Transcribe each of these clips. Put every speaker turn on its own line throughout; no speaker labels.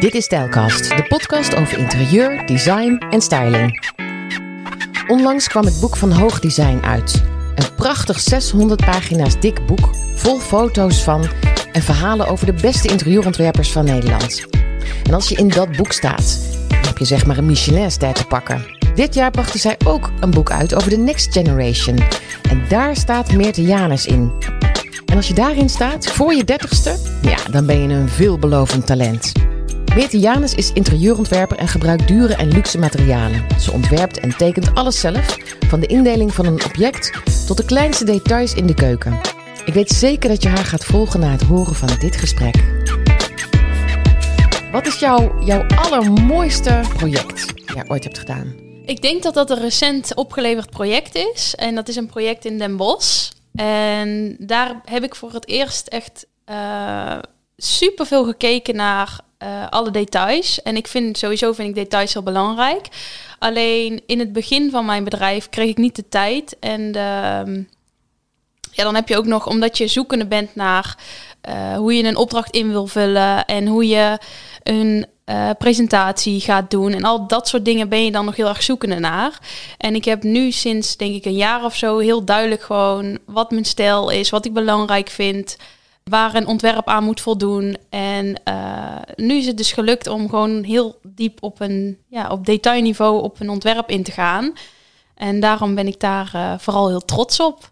Dit is Stijlkast, de podcast over interieur, design en styling. Onlangs kwam het boek van Hoog Design uit. Een prachtig 600 pagina's dik boek, vol foto's van en verhalen over de beste interieurontwerpers van Nederland. En als je in dat boek staat, heb je zeg maar een Michelin-ster te pakken. Dit jaar brachten zij ook een boek uit over de Next Generation. En daar staat Meerte Janus in. En als je daarin staat, voor je dertigste, ja, dan ben je een veelbelovend talent. Janus is interieurontwerper en gebruikt dure en luxe materialen. Ze ontwerpt en tekent alles zelf, van de indeling van een object tot de kleinste details in de keuken. Ik weet zeker dat je haar gaat volgen na het horen van dit gesprek. Wat is jouw, jouw allermooiste project dat je ooit hebt gedaan?
Ik denk dat dat een recent opgeleverd project is. En dat is een project in Den Bosch. En daar heb ik voor het eerst echt uh, super veel gekeken naar uh, alle details. En ik vind sowieso vind ik details heel belangrijk. Alleen in het begin van mijn bedrijf kreeg ik niet de tijd. En uh, ja, dan heb je ook nog, omdat je zoekende bent naar uh, hoe je een opdracht in wil vullen en hoe je een uh, presentatie gaat doen. En al dat soort dingen ben je dan nog heel erg zoekende naar. En ik heb nu sinds denk ik een jaar of zo heel duidelijk gewoon wat mijn stijl is, wat ik belangrijk vind waar een ontwerp aan moet voldoen. En uh, nu is het dus gelukt om gewoon heel diep op een ja, op detailniveau op een ontwerp in te gaan. En daarom ben ik daar uh, vooral heel trots op.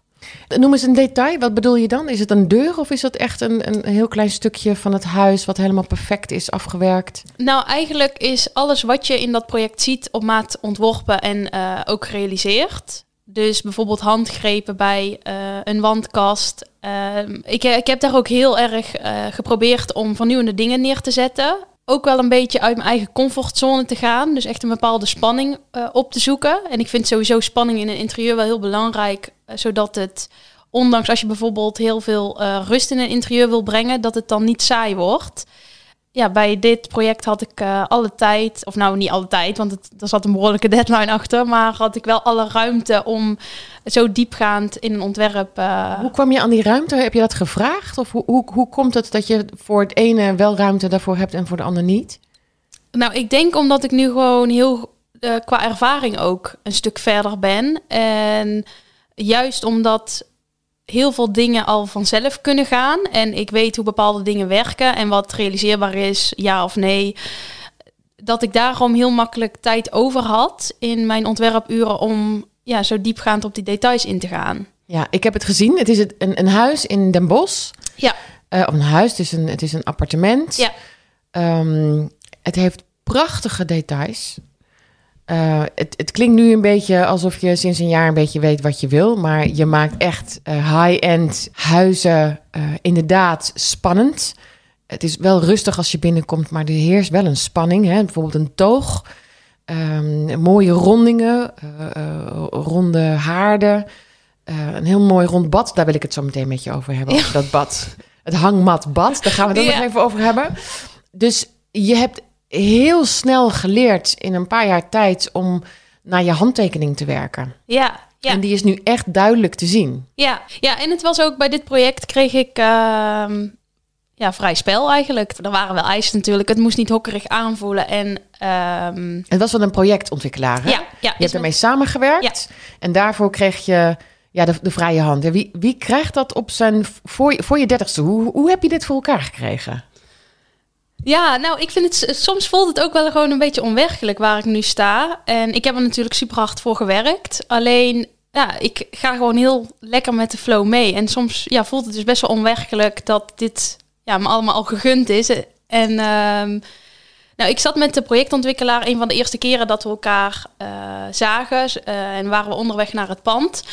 Noem eens een detail. Wat bedoel je dan? Is het een deur of is dat echt een, een heel klein stukje van het huis wat helemaal perfect is afgewerkt?
Nou, eigenlijk is alles wat je in dat project ziet op maat ontworpen en uh, ook gerealiseerd. Dus bijvoorbeeld handgrepen bij uh, een wandkast. Uh, ik, ik, heb daar ook heel erg uh, geprobeerd om vernieuwende dingen neer te zetten. Ook wel een beetje uit mijn eigen comfortzone te gaan. Dus echt een bepaalde spanning op te zoeken. En ik vind sowieso spanning in een interieur wel heel belangrijk. zodat het, ondanks als je bijvoorbeeld heel veel rust in een interieur wil brengen, dat het dan niet saai wordt ja, bij dit project had ik uh, alle tijd, of nou niet alle tijd, want het, er zat een behoorlijke deadline achter, maar had ik wel alle ruimte om zo diepgaand in een ontwerp. Uh...
Hoe kwam je aan die ruimte? Heb je dat gevraagd? Of hoe, hoe, hoe komt het dat je voor het ene wel ruimte daarvoor hebt en voor de ander niet?
Nou, ik denk omdat ik nu gewoon heel uh, qua ervaring ook een stuk verder ben. En juist omdat heel veel dingen al vanzelf kunnen gaan. En ik weet hoe bepaalde dingen werken en wat realiseerbaar is, ja of nee. Dat ik daarom heel makkelijk tijd over had in mijn ontwerpuren om ja, zo diepgaand op die details in te gaan.
Ja, ik heb het gezien. Het is het, een, een huis in Den Bosch.
Ja.
Uh, of een huis, het is een, het is een appartement.
Ja.
Um, het heeft prachtige details. Uh, het, het, klinkt nu een beetje alsof je sinds een jaar een beetje weet wat je wil. Maar je maakt echt uh, high-end huizen uh, inderdaad spannend. Het is wel rustig als je binnenkomt, maar er heerst wel een spanning. Hè? Bijvoorbeeld een toog. Um, mooie rondingen, ronde haarden. een heel mooi rond bad. Daar wil ik het zo meteen met je over hebben. Ja. Over dat bad. Het hangmat bad. Daar gaan we het ja. nog even over hebben. Dus je hebt heel snel geleerd in een paar jaar tijd om naar je handtekening te werken.
Ja, ja.
En die is nu echt duidelijk te zien.
Ja, ja en het was ook bij dit project kreeg ik uh, ja, vrij spel eigenlijk. Er waren wel eisen natuurlijk. Het moest niet hokkerig aanvoelen. En, um...
Het was wel een projectontwikkelaar, hè?
Ja, ja.
Je hebt ermee samengewerkt. Ja. En daarvoor kreeg je ja, de, de vrije hand. Wie, wie krijgt dat op zijn voor, voor je dertigste? Hoe, hoe heb je dit voor elkaar gekregen?
Ja, nou, ik vind het soms voelt het ook wel gewoon een beetje onwerkelijk waar ik nu sta. En ik heb er natuurlijk super hard voor gewerkt. Alleen, ja, ik ga gewoon heel lekker met de flow mee. En soms ja, voelt het dus best wel onwerkelijk dat dit ja, me allemaal al gegund is. En um, nou, ik zat met de projectontwikkelaar een van de eerste keren dat we elkaar uh, zagen. Uh, en waren we onderweg naar het pand.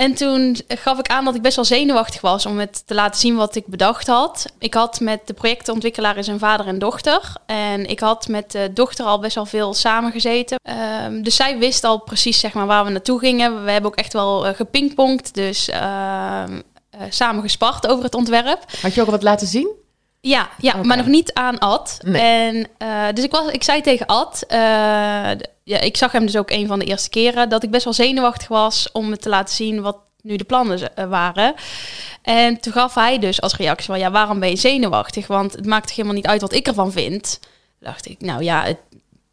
En toen gaf ik aan dat ik best wel zenuwachtig was om het te laten zien wat ik bedacht had. Ik had met de projectontwikkelaar zijn vader en dochter. En ik had met de dochter al best wel veel samengezeten. Um, dus zij wist al precies zeg maar, waar we naartoe gingen. We hebben ook echt wel uh, gepingpongd. Dus uh, samen gespart over het ontwerp.
Had je ook wat laten zien?
Ja, ja okay. maar nog niet aan Ad.
Nee.
En, uh, dus ik, was, ik zei tegen Ad, uh, ja, ik zag hem dus ook een van de eerste keren, dat ik best wel zenuwachtig was om het te laten zien wat nu de plannen uh, waren. En toen gaf hij dus als reactie van, ja, waarom ben je zenuwachtig? Want het maakt toch helemaal niet uit wat ik ervan vind. dacht ik, nou ja, het,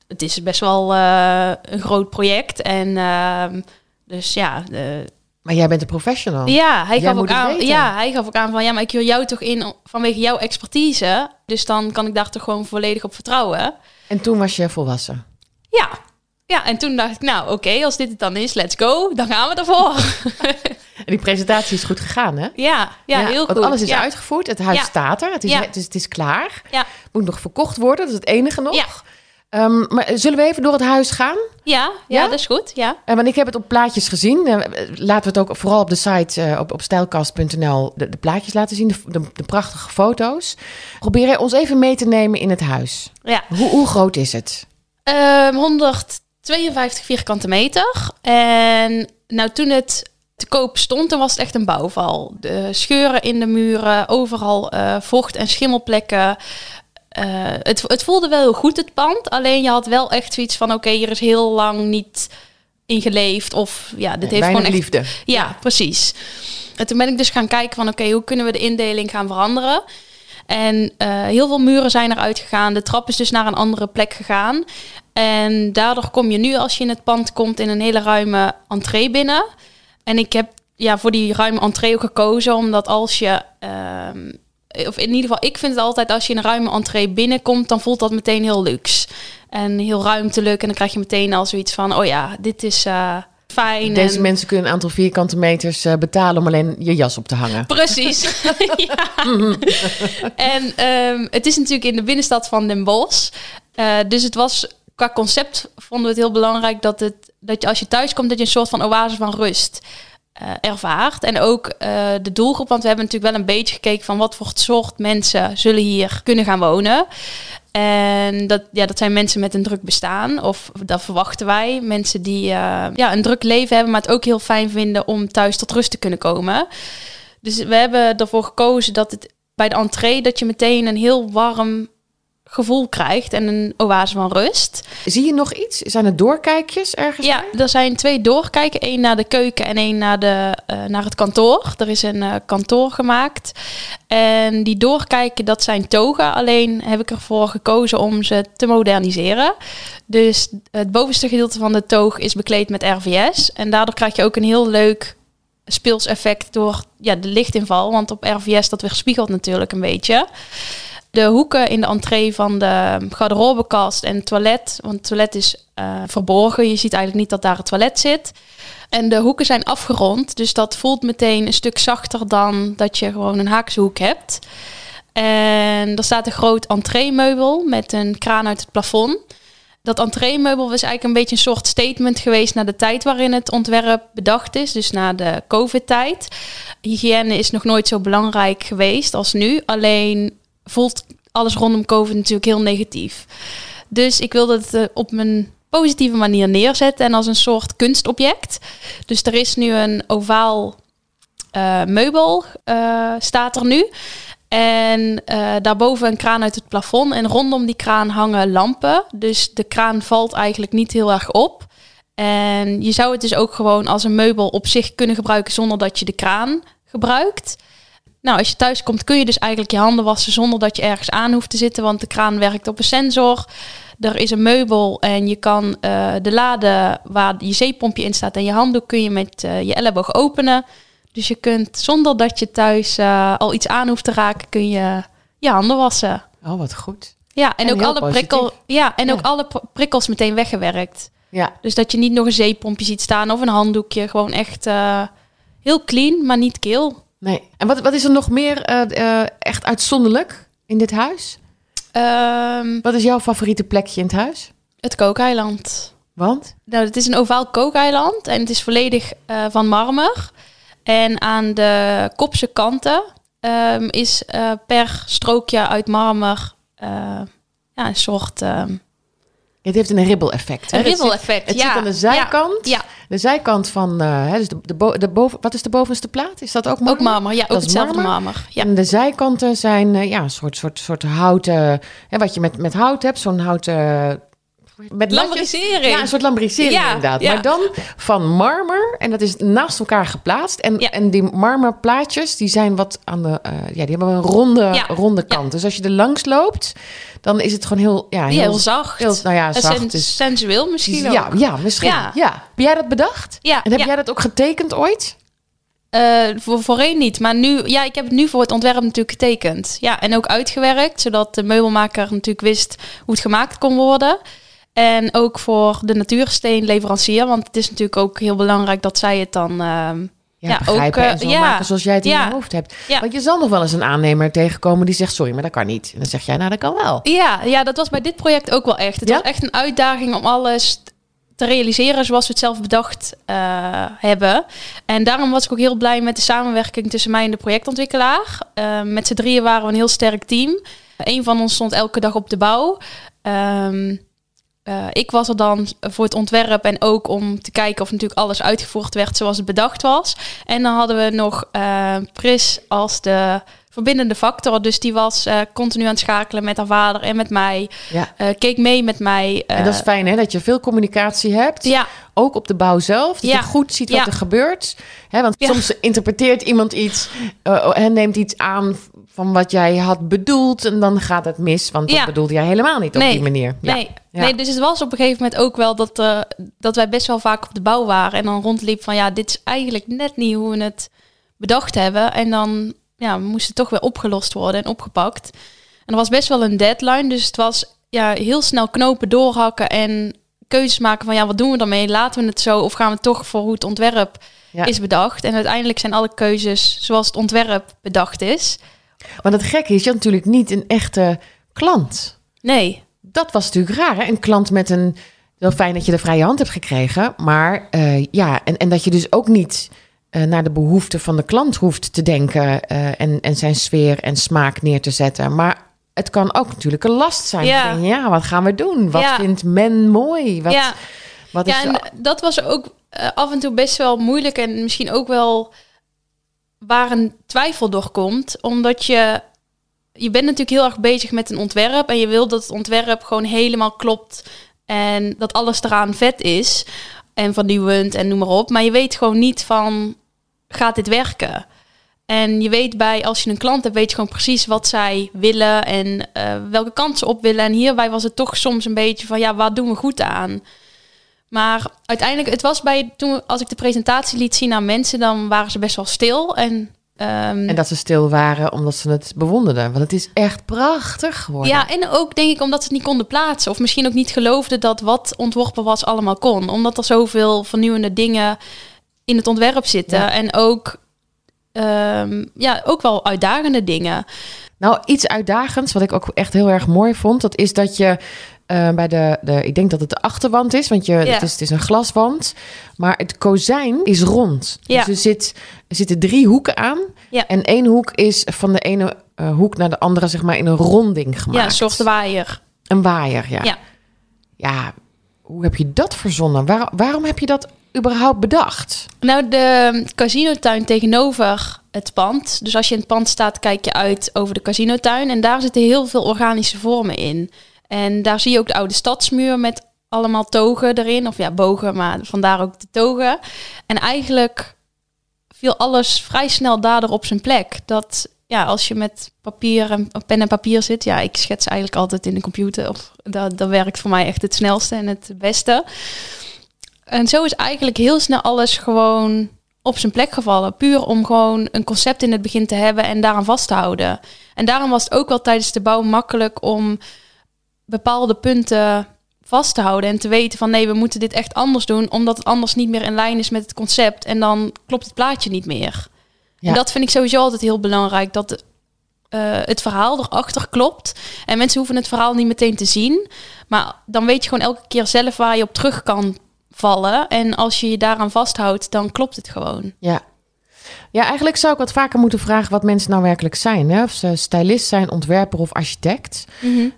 het is best wel eh, een groot project. En ehm, dus ja, de,
Maar jij bent een professional.
ja, hij.
Jij
gaf, ook aan, ja, hij gaf ook aan van ja, maar ik huur jou toch in vanwege jouw expertise. Dus dan kan ik daar toch gewoon volledig op vertrouwen.
En toen was je volwassen.
Ja. Ja, en toen dacht ik, nou oké, als dit het dan is, let's go. Dan gaan we ervoor.
En die presentatie is goed gegaan, hè?
ja, ja, heel
want
goed.
alles is
ja.
uitgevoerd. Het huis
Ja.
staat er. Het is, het, is, het is klaar.
Ja.
Moet nog verkocht worden. Dat is het enige nog.
Ja.
Ehm, maar zullen we even door het huis gaan?
Ja, ja,
Ja?
dat is goed. Ja.
Eh, want ik heb het op plaatjes gezien. Eh, laten we het ook vooral op de site eh, op, op stijlkast.nl de, de plaatjes laten zien. De, de, de prachtige foto's. Probeer ons even mee te nemen in het huis.
ja.
Hoe, hoe groot is het?
Ehm 152 vierkante meter. En nou, toen het te koop stond, dan was het echt een bouwval. De scheuren in de muren, overal vocht- en schimmelplekken. Eh, het, het voelde wel heel goed, het pand. Alleen je had wel echt zoiets van, oké, hier is heel lang niet in geleefd. Of ja, dit heeft gewoon echt
liefde.
ja, precies. En toen ben ik dus gaan kijken van oké, hoe kunnen we de indeling gaan veranderen? En eh, heel veel muren zijn eruit gegaan. De trap is dus naar een andere plek gegaan. En daardoor kom je nu, als je in het pand komt, in een hele ruime entree binnen. En ik heb ja, voor die ruime entree ook gekozen, omdat als je... ehm, of in ieder geval, ik vind het altijd als je in een ruime entree binnenkomt, dan voelt dat meteen heel luxe. En heel ruimtelijk. En dan krijg je meteen al zoiets van, oh ja, dit is eh, fijn.
Deze
en...
mensen kunnen een aantal vierkante meters eh, betalen om alleen je jas op te hangen.
Precies. En ehm, het is natuurlijk in de binnenstad van Den Bosch. Eh, dus het was qua concept vonden we het heel belangrijk dat, het, dat je als je thuis komt, dat je een soort van oase van rust eh, ervaart. En ook eh, de doelgroep, want we hebben natuurlijk wel een beetje gekeken van wat voor soort mensen zullen hier kunnen gaan wonen. En dat, ja, dat zijn mensen met een druk bestaan, of dat verwachten wij. Mensen die eh, ja, een druk leven hebben, maar het ook heel fijn vinden om thuis tot rust te kunnen komen. Dus we hebben ervoor gekozen dat het bij de entree dat je meteen een heel warm gevoel krijgt en een oase van rust.
Zie je nog iets? Zijn er doorkijkjes ergens?
Ja, er zijn twee doorkijken. één naar de keuken en één naar, de, eh, naar het kantoor. Er is een eh, kantoor gemaakt. En die doorkijken, dat zijn togen. Alleen heb ik ervoor gekozen om ze te moderniseren. Dus het bovenste gedeelte van de toog is bekleed met RVS. En daardoor krijg je ook een heel leuk speels effect door ja, de lichtinval. Want op RVS dat weerspiegelt natuurlijk een beetje. De hoeken in de entree van de garderobekast en het toilet. Want het toilet is eh, verborgen. Je ziet eigenlijk niet dat daar het toilet zit. En de hoeken zijn afgerond. Dus dat voelt meteen een stuk zachter dan dat je gewoon een haakse hoek hebt. En er staat een groot entreemeubel met een kraan uit het plafond. Dat entreemeubel was eigenlijk een beetje een soort statement geweest naar de tijd waarin het ontwerp bedacht is. Dus na de COVID-tijd. Hygiëne is nog nooit zo belangrijk geweest als nu. Alleen voelt alles rondom COVID natuurlijk heel negatief. Dus ik wilde het eh, op een positieve manier neerzetten en als een soort kunstobject. Dus er is nu een ovaal eh, meubel, eh, staat er nu. En daarboven een kraan uit het plafond. En rondom die kraan hangen lampen. Dus de kraan valt eigenlijk niet heel erg op. En je zou het dus ook gewoon als een meubel op zich kunnen gebruiken zonder dat je de kraan gebruikt. Nou, als je thuis komt kun je dus eigenlijk je handen wassen zonder dat je ergens aan hoeft te zitten, want de kraan werkt op een sensor. Er is een meubel en je kan eh, de lade waar je zeepompje in staat en je handdoek kun je met eh, je elleboog openen. Dus je kunt zonder dat je thuis eh, al iets aan hoeft te raken, kun je je handen wassen.
Oh, wat goed.
Ja, en,
En
ook alle prikkel, ja, en
Ja.
ook alle pr- prikkels meteen weggewerkt.
Ja,
Dus dat je niet nog een zeepompje ziet staan of een handdoekje. Gewoon echt heel clean, maar niet kil.
Nee. En wat, wat is er nog meer eh, eh, echt uitzonderlijk in dit huis?
Ehm,
Wat is jouw favoriete plekje in het huis?
het kookeiland.
Want?
Nou, het is een ovaal kookeiland en het is volledig eh, van marmer. En aan de kopse kanten ehm, is per strookje uit marmer ja, een soort ehm
Het heeft een ribbel-effect.
een
Het
ribbel-effect.
Het
ja.
zit aan de zijkant.
Ja,
De zijkant van, hè, dus de, de, bo- de boven, wat is de bovenste plaat? Is dat ook marmer?
ook marmer. Ja, ook
Dat
hetzelfde
marmer?
marmer. Ja.
En de zijkanten zijn eh, ja, een soort, soort, soort houten, hè, wat je met, met hout hebt, zo'n houten met.
Lambrisering.
Ja, een soort lambrisering
Ja,
inderdaad.
ja.
Maar dan van marmer. En dat is naast elkaar geplaatst. En,
Ja.
en die marmerplaatjes, die zijn wat aan de... eh, ja, die hebben een ronde, ronde kant. Dus als je er langs loopt, dan is het gewoon heel... Ja,
heel zacht.
Heel, nou ja, zacht.
sen-
Dus,
sensueel misschien
ja,
ook.
ja, misschien. Ja.
Ja.
Heb jij dat bedacht?
Ja,
En heb jij dat ook getekend ooit?
Eh, voor, voorheen niet, maar nu, ja, ik heb het nu voor het ontwerp natuurlijk getekend. Ja, en ook uitgewerkt, zodat de meubelmaker natuurlijk wist hoe het gemaakt kon worden. En ook voor de natuursteenleverancier, want het is natuurlijk ook heel belangrijk dat zij het dan... ehm,
Ja,
ook, eh,
en zo
ja.
maken zoals jij het in je hoofd hebt. Want je zal nog wel eens een aannemer tegenkomen die zegt... sorry, maar dat kan niet. En dan zeg jij, nou, dat kan wel.
Ja, ja, dat was bij dit project ook wel echt. Het was echt een uitdaging om alles te realiseren zoals we het zelf bedacht eh, hebben. En daarom was ik ook heel blij met de samenwerking tussen mij en de projectontwikkelaar. Eh, met z'n drieën waren we een heel sterk team. Eén van ons stond elke dag op de bouw. Ehm, eh, ik was er dan voor het ontwerp en ook om te kijken of natuurlijk alles uitgevoerd werd zoals het bedacht was. En dan hadden we nog eh, Pris als de verbindende factor. Dus die was eh, continu aan het schakelen met haar vader en met mij.
Ja.
Keek mee met mij.
En dat is fijn, hè? Dat je veel communicatie hebt.
ja,
Ook op de bouw zelf. Dat
Ja.
je goed ziet wat er gebeurt. Hè, want soms interpreteert iemand iets... eh, en neemt iets aan van wat jij had bedoeld... en dan gaat het mis, want dat bedoelde jij helemaal niet op
Nee.
die manier. Ja.
Nee,
Ja.
nee, dus het was op een gegeven moment ook wel dat, eh, dat wij best wel vaak op de bouw waren. En dan rondliep van ja, dit is eigenlijk net niet hoe we het bedacht hebben. En dan ja, moest het toch weer opgelost worden en opgepakt. En er was best wel een deadline. Dus het was ja, heel snel knopen doorhakken en keuzes maken van ja, wat doen we daarmee? Laten we het zo of gaan we toch voor hoe het ontwerp
Ja.
is bedacht? En uiteindelijk zijn alle keuzes zoals het ontwerp bedacht is.
Want het gekke is, je had natuurlijk niet een echte klant.
Nee,
Dat was natuurlijk raar, hè? Een klant met een... Wel fijn dat je de vrije hand hebt gekregen. Maar eh, ja, en, en dat je dus ook niet... eh, naar de behoeften van de klant hoeft te denken eh, en, en zijn sfeer en smaak neer te zetten. Maar het kan ook natuurlijk een last zijn.
Ja.
Ja, ja wat gaan we doen? Wat
Ja.
vindt men mooi? Wat,
ja.
wat is
Ja, en dat was ook af en toe best wel moeilijk en misschien ook wel waar een twijfel door komt, omdat je je bent natuurlijk heel erg bezig met een ontwerp en je wil dat het ontwerp gewoon helemaal klopt en dat alles eraan vet is en vernieuwend en noem maar op, maar je weet gewoon niet van gaat dit werken? En je weet bij, als je een klant hebt, weet je gewoon precies wat zij willen en eh, welke kant ze op willen. En hierbij was het toch soms een beetje van, ja, waar doen we goed aan? Maar uiteindelijk, het was bij, toen, als ik de presentatie liet zien aan mensen, dan waren ze best wel stil. En, ehm,
En dat ze stil waren omdat ze het bewonderden. Want het is echt prachtig geworden.
ja, en ook denk ik omdat ze het niet konden plaatsen. Of misschien ook niet geloofden dat wat ontworpen was allemaal kon. Omdat er zoveel vernieuwende dingen in het ontwerp zitten.
Ja.
En ook, ehm, ja, ook wel uitdagende dingen.
Nou, iets uitdagends, wat ik ook echt heel erg mooi vond, dat is dat je eh, bij de, de, ik denk dat het de achterwand is, want je, het, is, het is een glaswand, maar het kozijn is rond. Dus er, zit, er zitten drie hoeken aan en één hoek is van de ene eh, hoek naar de andere, zeg maar, in een ronding gemaakt.
Ja, een soort waaier.
Een waaier, ja.
Ja.
Ja, hoe heb je dat verzonnen? Waar, waarom heb je dat überhaupt bedacht?
Nou, de casinotuin tegenover het pand. Dus als je in het pand staat, kijk je uit over de casinotuin. En daar zitten heel veel organische vormen in. En daar zie je ook de oude stadsmuur met allemaal togen erin. Of ja, bogen, maar vandaar ook de togen. En eigenlijk viel alles vrij snel daardoor op zijn plek. Dat ja, als je met papier en pen en papier zit, ja, ik schets eigenlijk altijd in de computer. Of dat, dat werkt voor mij echt het snelste en het beste. En zo is eigenlijk heel snel alles gewoon op zijn plek gevallen. Puur om gewoon een concept in het begin te hebben en daaraan vast te houden. En daarom was het ook wel tijdens de bouw makkelijk om bepaalde punten vast te houden en te weten van nee, we moeten dit echt anders doen, omdat het anders niet meer in lijn is met het concept en dan klopt het plaatje niet meer.
Ja.
En dat vind ik sowieso altijd heel belangrijk, dat eh, het verhaal erachter klopt. En mensen hoeven het verhaal niet meteen te zien, maar dan weet je gewoon elke keer zelf waar je op terug kan vallen. En als je je daaraan vasthoudt, dan klopt het gewoon.
Ja. Ja, eigenlijk zou ik wat vaker moeten vragen wat mensen nou werkelijk zijn. Hè? Of ze stylist zijn, ontwerper of architect.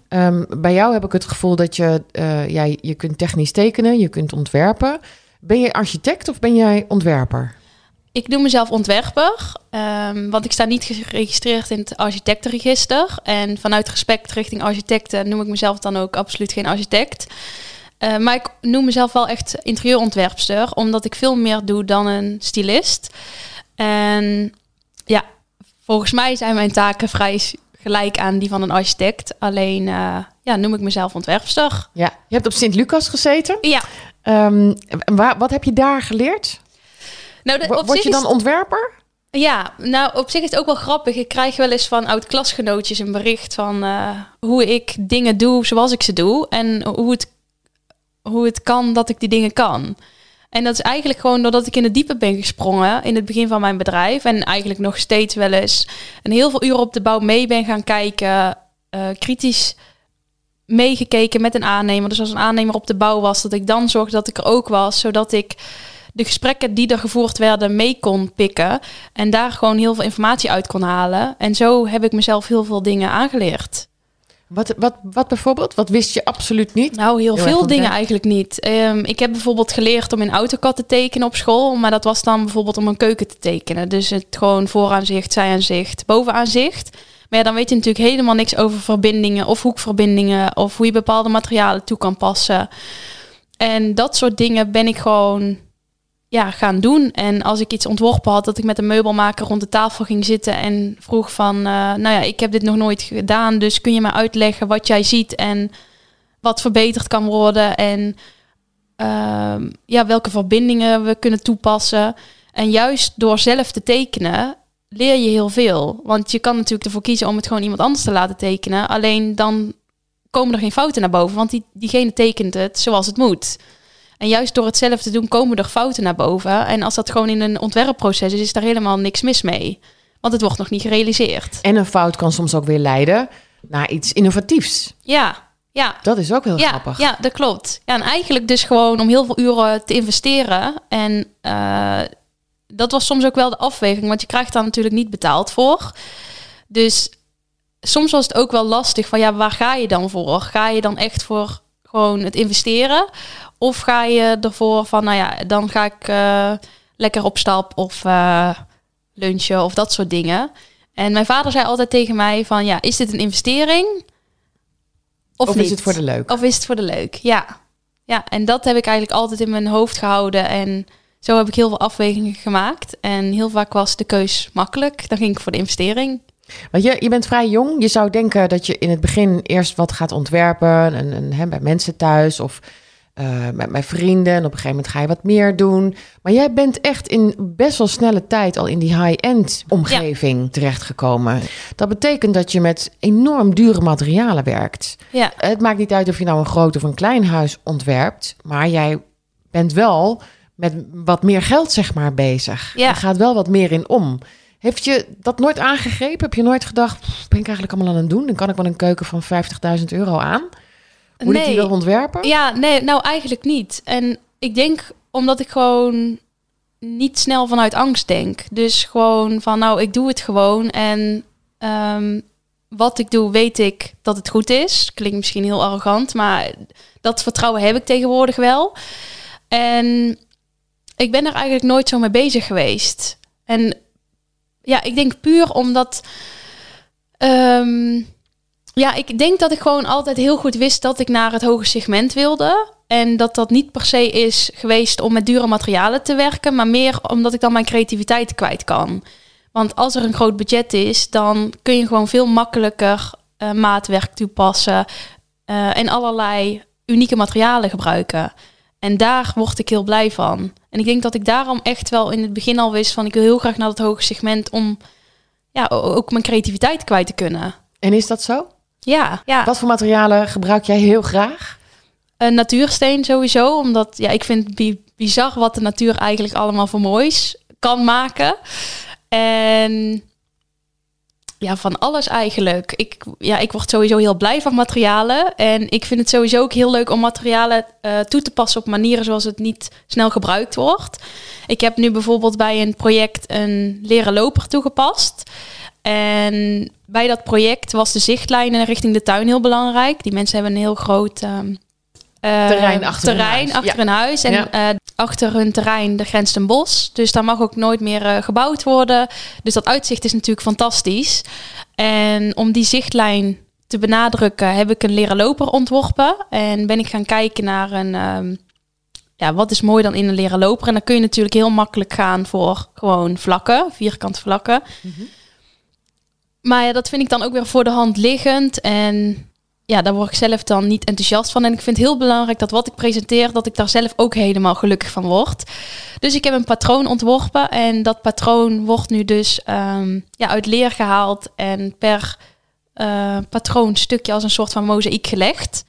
Ehm, bij jou heb ik het gevoel dat je, eh, ja, je kunt technisch tekenen, je kunt ontwerpen. Ben je architect of ben jij ontwerper?
Ik noem mezelf ontwerper, ehm, want ik sta niet geregistreerd in het architectenregister. En vanuit respect richting architecten noem ik mezelf dan ook absoluut geen architect. Eh, maar ik noem mezelf wel echt interieurontwerpster, omdat ik veel meer doe dan een stylist. En ja, volgens mij zijn mijn taken vrij gelijk aan die van een architect. Alleen uh, ja, noem ik mezelf ontwerpster.
Ja, je hebt op Sint-Lucas gezeten.
Ja.
Um, waar, wat heb je daar geleerd?
Nou, de,
Word je dan ontwerper?
Ja, nou op zich is het ook wel grappig. Ik krijg wel eens van oud-klasgenootjes een bericht van uh, hoe ik dingen doe zoals ik ze doe. En hoe het, hoe het kan dat ik die dingen kan. En dat is eigenlijk gewoon doordat ik in het diepe ben gesprongen in het begin van mijn bedrijf. En eigenlijk nog steeds wel eens een heel veel uren op de bouw mee ben gaan kijken. Uh, kritisch meegekeken met een aannemer. Dus als een aannemer op de bouw was, dat ik dan zorgde dat ik er ook was. Zodat ik de gesprekken die er gevoerd werden mee kon pikken. En daar gewoon heel veel informatie uit kon halen. En zo heb ik mezelf heel veel dingen aangeleerd.
Wat, wat, wat bijvoorbeeld? Wat wist je absoluut niet?
Nou, heel, veel dingen eigenlijk niet. Um, ik heb bijvoorbeeld geleerd om in AutoCAD te tekenen op school. Maar dat was dan bijvoorbeeld om een keuken te tekenen. Dus het gewoon vooraanzicht, zijaanzicht, bovenaanzicht. Maar ja, dan weet je natuurlijk helemaal niks over verbindingen of hoekverbindingen. Of hoe je bepaalde materialen toe kan passen. En dat soort dingen ben ik gewoon ja, gaan doen. En als ik iets ontworpen had, dat ik met een meubelmaker rond de tafel ging zitten en vroeg van, uh, nou ja, ik heb dit nog nooit gedaan, dus kun je me uitleggen wat jij ziet en wat verbeterd kan worden en uh, ja, welke verbindingen we kunnen toepassen. En juist door zelf te tekenen leer je heel veel. Want je kan natuurlijk ervoor kiezen om het gewoon iemand anders te laten tekenen. Alleen dan komen er geen fouten naar boven, want die, diegene tekent het zoals het moet. En juist door het zelf te doen komen er fouten naar boven. En als dat gewoon in een ontwerpproces is, is daar helemaal niks mis mee. Want het wordt nog niet gerealiseerd.
En een fout kan soms ook weer leiden naar iets innovatiefs.
Ja, ja.
Dat is ook heel
ja,
grappig.
Ja, dat klopt. Ja, en eigenlijk dus gewoon om heel veel uren te investeren. En uh, dat was soms ook wel de afweging, want je krijgt daar natuurlijk niet betaald voor. Dus soms was het ook wel lastig van ja, waar ga je dan voor? Ga je dan echt voor gewoon het investeren? Of ga je ervoor van, nou ja, dan ga ik uh, lekker op stap of uh, lunchen of dat soort dingen. En mijn vader zei altijd tegen mij van, ja, is dit een investering?
Of, of is het voor de leuk?
Of is het voor de leuk, ja. Ja, en dat heb ik eigenlijk altijd in mijn hoofd gehouden. En zo heb ik heel veel afwegingen gemaakt. En heel vaak was de keus makkelijk. Dan ging ik voor de investering.
Want je, je bent vrij jong. Je zou denken dat je in het begin eerst wat gaat ontwerpen. En, en, hè, bij mensen thuis of uh, met mijn vrienden. En op een gegeven moment ga je wat meer doen. Maar jij bent echt in best wel snelle tijd al in die high-end omgeving ja. terechtgekomen. Dat betekent dat je met enorm dure materialen werkt.
Ja.
Het maakt niet uit of je nou een groot of een klein huis ontwerpt. Maar jij bent wel met wat meer geld, zeg maar, bezig.
Ja.
Er gaat wel wat meer in om. Heeft je dat nooit aangegrepen? Heb je nooit gedacht, ben ik eigenlijk allemaal aan het doen? Dan kan ik wel een keuken van 50.000 euro aan. Moet
nee.
ik die wel ontwerpen?
Ja, nee, nou eigenlijk niet. En ik denk omdat ik gewoon niet snel vanuit angst denk. Dus gewoon van, nou, ik doe het gewoon. En um, wat ik doe, weet ik dat het goed is. Klinkt misschien heel arrogant, maar dat vertrouwen heb ik tegenwoordig wel. En ik ben er eigenlijk nooit zo mee bezig geweest. En ja, ik denk puur omdat. Um, ja, ik denk dat ik gewoon altijd heel goed wist dat ik naar het hoge segment wilde. En dat dat niet per se is geweest om met dure materialen te werken, maar meer omdat ik dan mijn creativiteit kwijt kan. Want als er een groot budget is, dan kun je gewoon veel makkelijker uh, maatwerk toepassen uh, en allerlei unieke materialen gebruiken. En daar word ik heel blij van. En ik denk dat ik daarom echt wel in het begin al wist van ik wil heel graag naar dat hoge segment om ja, ook mijn creativiteit kwijt te kunnen.
En is dat zo?
Ja, ja.
Wat voor materialen gebruik jij heel graag?
Een natuursteen sowieso, omdat ja, ik vind het bizar wat de natuur eigenlijk allemaal voor moois kan maken. En ja, van alles eigenlijk. Ik, ja, ik word sowieso heel blij van materialen. En ik vind het sowieso ook heel leuk om materialen uh, toe te passen op manieren zoals het niet snel gebruikt wordt. Ik heb nu bijvoorbeeld bij een project een leren loper toegepast. En bij dat project was de zichtlijn richting de tuin heel belangrijk. Die mensen hebben een heel groot uh,
terrein achter,
terrein
hun,
huis. achter
ja.
hun huis. En ja. uh, achter hun terrein de grenst een bos. Dus daar mag ook nooit meer uh, gebouwd worden. Dus dat uitzicht is natuurlijk fantastisch. En om die zichtlijn te benadrukken heb ik een leren loper ontworpen. En ben ik gaan kijken naar een... ehm, ja, wat is mooi dan in een leren loper? En dan kun je natuurlijk heel makkelijk gaan voor gewoon vlakken, vierkante vlakken. Maar ja, dat vind ik dan ook weer voor de hand liggend. En ja, daar word ik zelf dan niet enthousiast van. En ik vind het heel belangrijk dat wat ik presenteer, dat ik daar zelf ook helemaal gelukkig van word. Dus ik heb een patroon ontworpen. En dat patroon wordt nu dus ehm, ja, uit leer gehaald. En per eh patroonstukje als een soort van mozaïek gelegd.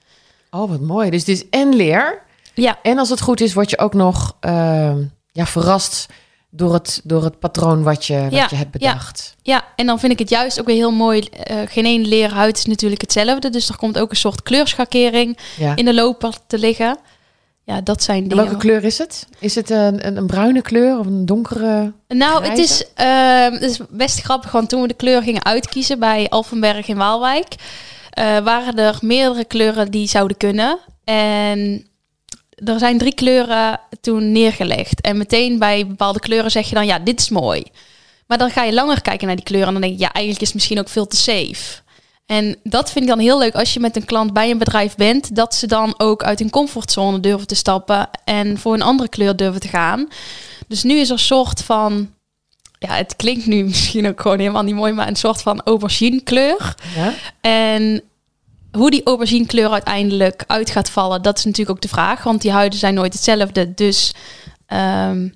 Oh, wat mooi. Dus het is en leer.
Ja,
En als het goed is, word je ook nog ehm, ja, verrast door het, door het patroon wat je, wat
Ja,
je hebt
ja.
bedacht.
Ja, en dan vind ik het juist ook weer heel mooi. eh, geen één leerhuid is natuurlijk hetzelfde. Dus er komt ook een soort kleurschakering
Ja.
in de loper te liggen. Ja, dat zijn
En
dingen.
welke kleur is het? Is het een, een, een bruine kleur of een donkere?
Nou, het is, ehm, het is best grappig, want toen we de kleur gingen uitkiezen bij Alphenberg in Waalwijk, eh, waren er meerdere kleuren die zouden kunnen. En er zijn drie kleuren toen neergelegd. En meteen bij bepaalde kleuren zeg je dan, ja, dit is mooi. Maar dan ga je langer kijken naar die kleuren en dan denk je, ja, eigenlijk is het misschien ook veel te safe. En dat vind ik dan heel leuk als je met een klant bij een bedrijf bent, dat ze dan ook uit hun comfortzone durven te stappen en voor een andere kleur durven te gaan. Dus nu is er een soort van, ja, het klinkt nu misschien ook gewoon helemaal niet mooi, maar een soort van aubergine kleur.
Ja?
En hoe die aubergine kleur uiteindelijk uit gaat vallen, dat is natuurlijk ook de vraag, want die huiden zijn nooit hetzelfde. Dus ehm,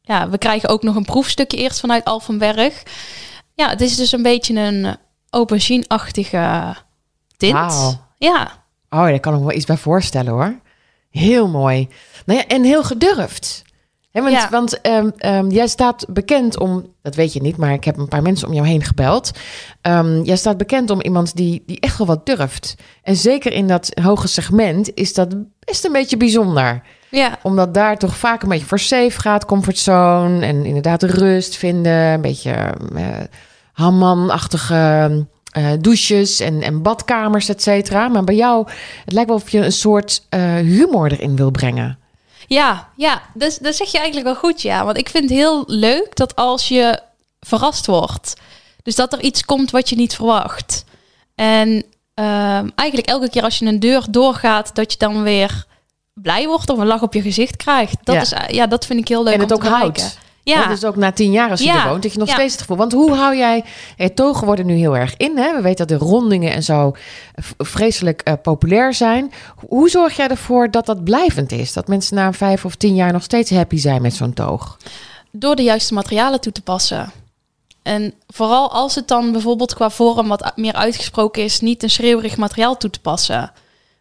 ja, we krijgen ook nog een proefstukje eerst vanuit Alphenberg. Ja, het is dus een beetje een aubergine-achtige tint. Ja,
Oh, daar kan ik me wel iets bij voorstellen hoor. Heel mooi. Nou ja, en heel gedurfd. Hè, want
Ja.
want ehm, ehm, jij staat bekend om, dat weet je niet, maar ik heb een paar mensen om jou heen gebeld. Ehm, jij staat bekend om iemand die, die echt wel wat durft. En zeker in dat hoge segment is dat best een beetje bijzonder.
ja,
Omdat daar toch vaak een beetje voor safe gaat, comfortzone. En inderdaad rust vinden. Een beetje uh, Hamman-achtige eh, douches en, en badkamers, et cetera. Maar bij jou, het lijkt wel of je een soort eh, humor erin wil brengen.
Ja, ja, dus dat zeg je eigenlijk wel goed, ja. Want ik vind het heel leuk dat als je verrast wordt, dus dat er iets komt wat je niet verwacht. En ehm, eigenlijk elke keer als je een deur doorgaat, dat je dan weer blij wordt of een lach op je gezicht krijgt. Dat,
Ja.
is, eh, ja, dat vind ik heel leuk
en het
om
ook
te
houdt. Ja. Dus ook na tien jaar als je
Ja.
er woont, dat je nog
Ja.
steeds het gevoel... Want hoe hou jij... eh, togen worden nu heel erg in. Hè? We weten dat de rondingen en zo v- vreselijk eh, populair zijn. Hoe zorg jij ervoor dat dat blijvend is? Dat mensen na vijf of tien jaar nog steeds happy zijn met zo'n toog?
door de juiste materialen toe te passen. En vooral als het dan bijvoorbeeld qua vorm wat meer uitgesproken is, niet een schreeuwerig materiaal toe te passen.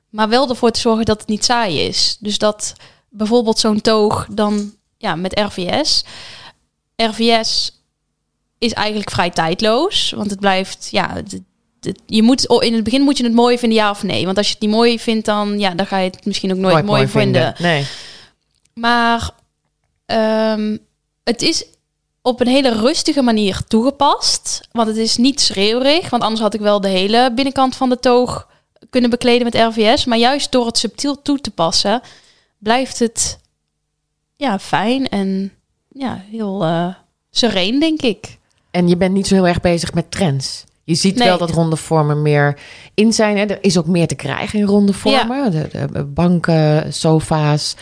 Maar wel ervoor te zorgen dat het niet saai is. Dus dat bijvoorbeeld zo'n toog dan ja, met RVS. RVS is eigenlijk vrij tijdloos, want het blijft ja, het- het- je moet in het begin moet je het mooi vinden ja of nee, want als je het niet mooi vindt dan ja, dan ga je het misschien ook nooit, mooi, vinden.
Nee.
Maar ehm, het is op een hele rustige manier toegepast. Want het is niet schreeuwerig. Want anders had ik wel de hele binnenkant van de toog kunnen bekleden met RVS. Maar juist door het subtiel toe te passen, blijft het ja, fijn en ja, heel eh sereen, denk ik.
En je bent niet zo heel erg bezig met trends. Je ziet
Nee.
wel dat ronde vormen meer in zijn. Hè? Er is ook meer te krijgen in ronde vormen. De, de banken, sofa's,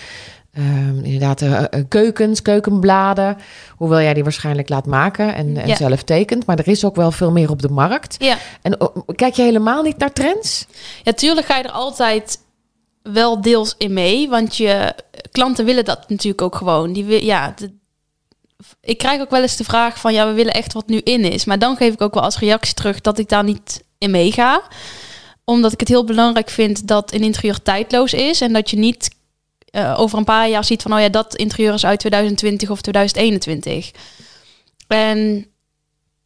ehm, inderdaad eh, eh, keukens, keukenbladen. Hoewel jij die waarschijnlijk laat maken en, en
Ja.
zelf tekent. Maar er is ook wel veel meer op de markt.
Ja.
En oh, kijk je helemaal niet naar trends?
Ja, tuurlijk ga je er altijd wel deels in mee, want je klanten willen dat natuurlijk ook gewoon. Die wil, ja, ik krijg ook wel eens de vraag van ja, we willen echt wat nu in is, maar dan geef ik ook wel als reactie terug dat ik daar niet in meega, omdat ik het heel belangrijk vind dat een interieur tijdloos is en dat je niet eh, over een paar jaar ziet van oh ja, dat interieur is uit 2020 of 2021. En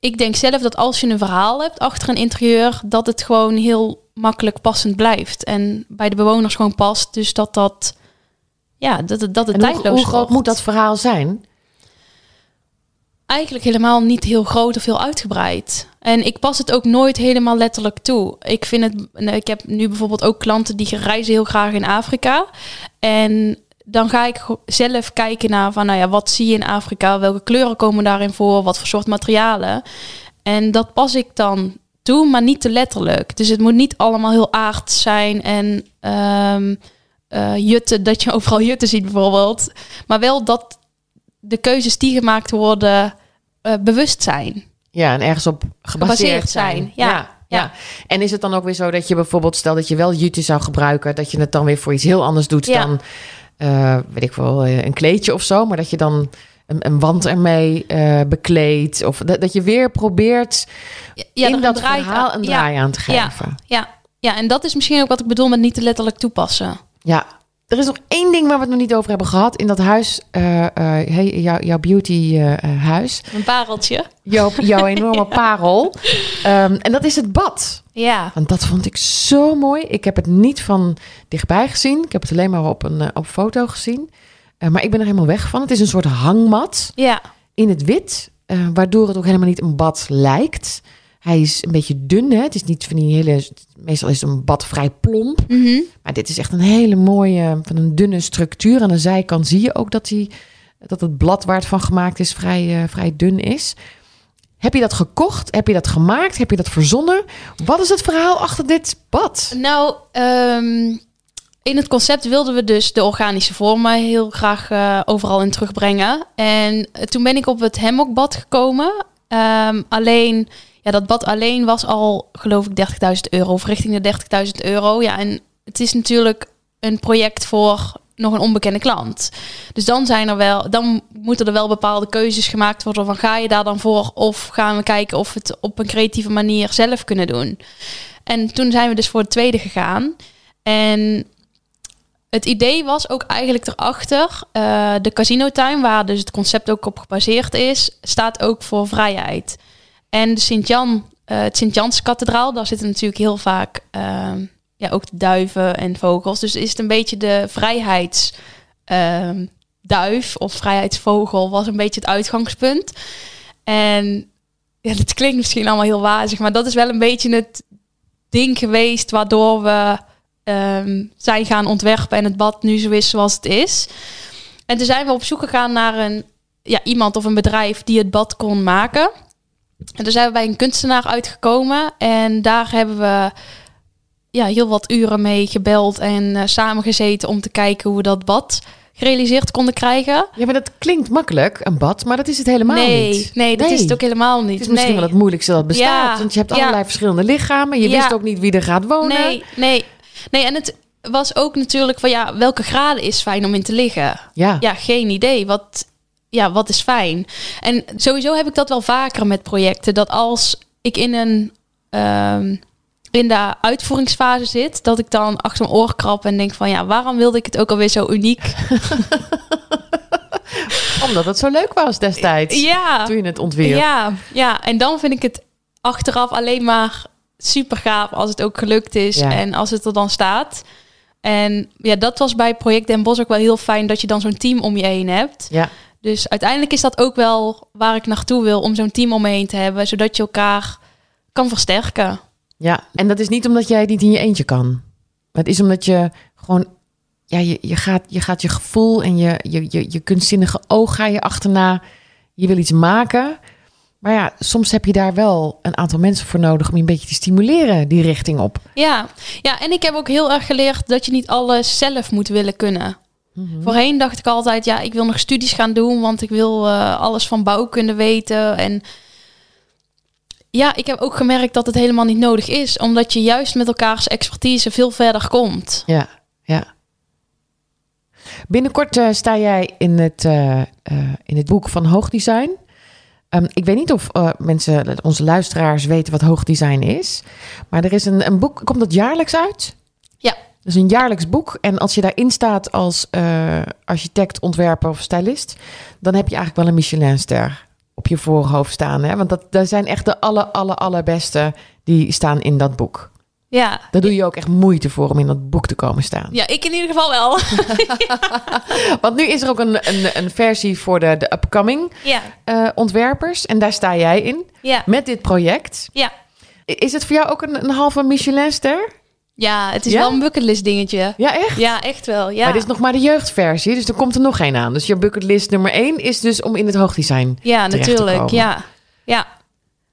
ik denk zelf dat als je een verhaal hebt achter een interieur, dat het gewoon heel makkelijk passend blijft. En bij de bewoners gewoon past. Dus dat dat, ja, dat, het- dat het
En
tijdloos
hoe groot moet dat verhaal zijn?
Eigenlijk helemaal niet heel groot of heel uitgebreid. En ik pas het ook nooit helemaal letterlijk toe. Ik vind het, nou, ik heb nu bijvoorbeeld ook klanten die reizen heel graag in Afrika. En dan ga ik zelf kijken naar van, nou ja, wat zie je in Afrika? Welke kleuren komen daarin voor? Wat voor soort materialen? En dat pas ik dan toe, maar niet te letterlijk. Dus het moet niet allemaal heel aard zijn en eh, jutten, dat je overal jutten ziet bijvoorbeeld. Maar wel dat de keuzes die gemaakt worden eh, bewust zijn.
Ja, en ergens op gebaseerd,
Gebaseerd
zijn.
zijn, ja,
ja.
ja.
En is het dan ook weer zo dat je bijvoorbeeld, stel dat je wel jute zou gebruiken, dat je het dan weer voor iets heel anders doet
Ja.
dan, eh, weet ik wel, eh, een kleedje of zo, maar dat je dan een, een wand ermee eh bekleedt of dat, dat je weer probeert
Ja, er
in dat
draai-
verhaal een
ja,
draai aan te
ja.
geven.
Ja, ja, en dat is misschien ook wat ik bedoel met niet te letterlijk toepassen.
Ja, er is nog één ding waar we het nog niet over hebben gehad in dat huis, eh, eh, hey, jouw, jouw beauty eh, huis,
Een pareltje.
jouw, jouw enorme parel. Ehm, en dat is het bad.
Ja,
Want dat vond ik zo mooi. Ik heb het niet van dichtbij gezien. Ik heb het alleen maar op een op foto gezien. Maar ik ben er helemaal weg van. Het is een soort hangmat
ja,
in het wit, waardoor het ook helemaal niet een bad lijkt. Hij is een beetje dun, hè? Het is niet van die hele. Meestal is een bad vrij plomp.
Mhm.
Maar dit is echt een hele mooie, van een dunne structuur. Aan de zijkant zie je ook dat, die, dat het blad waar het van gemaakt is vrij, eh, vrij dun is. Heb je dat gekocht? Heb je dat gemaakt? Heb je dat verzonnen? Wat is het verhaal achter dit bad?
Nou, ehm, in het concept wilden we dus de organische vormen heel graag eh, overal in terugbrengen. En eh, toen ben ik op het hemokbad gekomen. Ehm, alleen, ja, dat bad alleen was al, geloof ik, 30.000 euro of richting de 30.000 euro. Ja, en het is natuurlijk een project voor nog een onbekende klant. Dus dan zijn er wel, dan moeten er wel bepaalde keuzes gemaakt worden van ga je daar dan voor of gaan we kijken of we het op een creatieve manier zelf kunnen doen. En toen zijn we dus voor het tweede gegaan. En het idee was ook eigenlijk erachter, eh, de casinotuin, waar dus het concept ook op gebaseerd is, staat ook voor vrijheid. En de Sint-Jan, eh, het Sint-Jans-kathedraal, daar zitten natuurlijk heel vaak ehm, ja, ook duiven en vogels. Dus is het een beetje de vrijheidsduif of vrijheidsvogel was een beetje het uitgangspunt. En ja, het klinkt misschien allemaal heel wazig, maar dat is wel een beetje het ding geweest waardoor we ehm, zijn gaan ontwerpen en het bad nu zo is zoals het is. En toen zijn we op zoek gegaan naar een, ja, iemand of een bedrijf die het bad kon maken. En toen zijn we bij een kunstenaar uitgekomen en daar hebben we ja, heel wat uren mee gebeld en eh, samengezeten om te kijken hoe we dat bad gerealiseerd konden krijgen.
Ja, maar dat klinkt makkelijk, een bad, maar dat is het helemaal
nee,
niet.
nee, dat is het ook helemaal niet.
Het is misschien
nee.
wel het moeilijkste dat bestaat.
Ja,
want je hebt
ja.
allerlei verschillende lichamen. Je
Ja.
wist ook niet wie er gaat wonen.
Nee, nee, nee. En het was ook natuurlijk van ja, welke graden is fijn om in te liggen?
Ja.
Ja, geen idee. Wat, ja, wat is fijn? En sowieso heb ik dat wel vaker met projecten. Dat als ik in een ehm, in de uitvoeringsfase zit, dat ik dan achter mijn oor krap en denk van ja, waarom wilde ik het ook alweer zo uniek?
Omdat het zo leuk was destijds.
ja,
Toen je het ontwierp.
ja, ja. En dan vind ik het achteraf alleen maar super gaaf als het ook gelukt is
Ja.
en als het er dan staat. En ja, dat was bij Project Den Bosch ook wel heel fijn dat je dan zo'n team om je heen hebt.
Ja.
Dus uiteindelijk is dat ook wel waar ik naartoe wil om zo'n team om me heen te hebben, zodat je elkaar kan versterken.
Ja, en dat is niet omdat jij het niet in je eentje kan. Maar het is omdat je gewoon... Ja, je, je, gaat, je gaat je gevoel en je, je, je, je kunstzinnige oog ga je achterna. Je wil iets maken. Maar ja, soms heb je daar wel een aantal mensen voor nodig... om je een beetje te stimuleren die richting op.
Ja, ja, en ik heb ook heel erg geleerd dat je niet alles zelf moet willen kunnen.
Mhm.
Voorheen dacht ik altijd, ja, ik wil nog studies gaan doen, want ik wil eh, alles van bouwkunde weten. En ja, ik heb ook gemerkt dat het helemaal niet nodig is, omdat je juist met elkaars expertise veel verder komt.
Ja, ja. Binnenkort eh, sta jij in het, eh, in het boek van Hoogdesign. Ehm, ik weet niet of mensen, onze luisteraars, weten wat hoogdesign is. Maar er is een, een boek, komt dat jaarlijks uit? Is een jaarlijks boek. En als je daarin staat als eh, architect, ontwerper of stylist... dan heb je eigenlijk wel een Michelinster op je voorhoofd staan. Hè? Want dat, daar zijn echt de aller, aller, allerbeste die staan in dat boek.
Ja,
Daar doe je ook echt moeite voor om in dat boek te komen staan.
ja ik in ieder geval wel.
Want nu is er ook een, een, een versie voor de, de upcoming
ja,
eh, ontwerpers. En daar sta jij in
ja,
met dit project.
ja.
Is het voor jou ook een, een halve Michelinster?
Ja, het is
Ja?
wel een bucketlist dingetje.
Ja, echt?
Ja, echt wel. Ja,
Maar dit is nog maar de jeugdversie, dus er komt er nog één aan. Dus je bucketlist nummer één is dus om in het hoogdesign
ja
te
natuurlijk.
komen.
Ja, ja.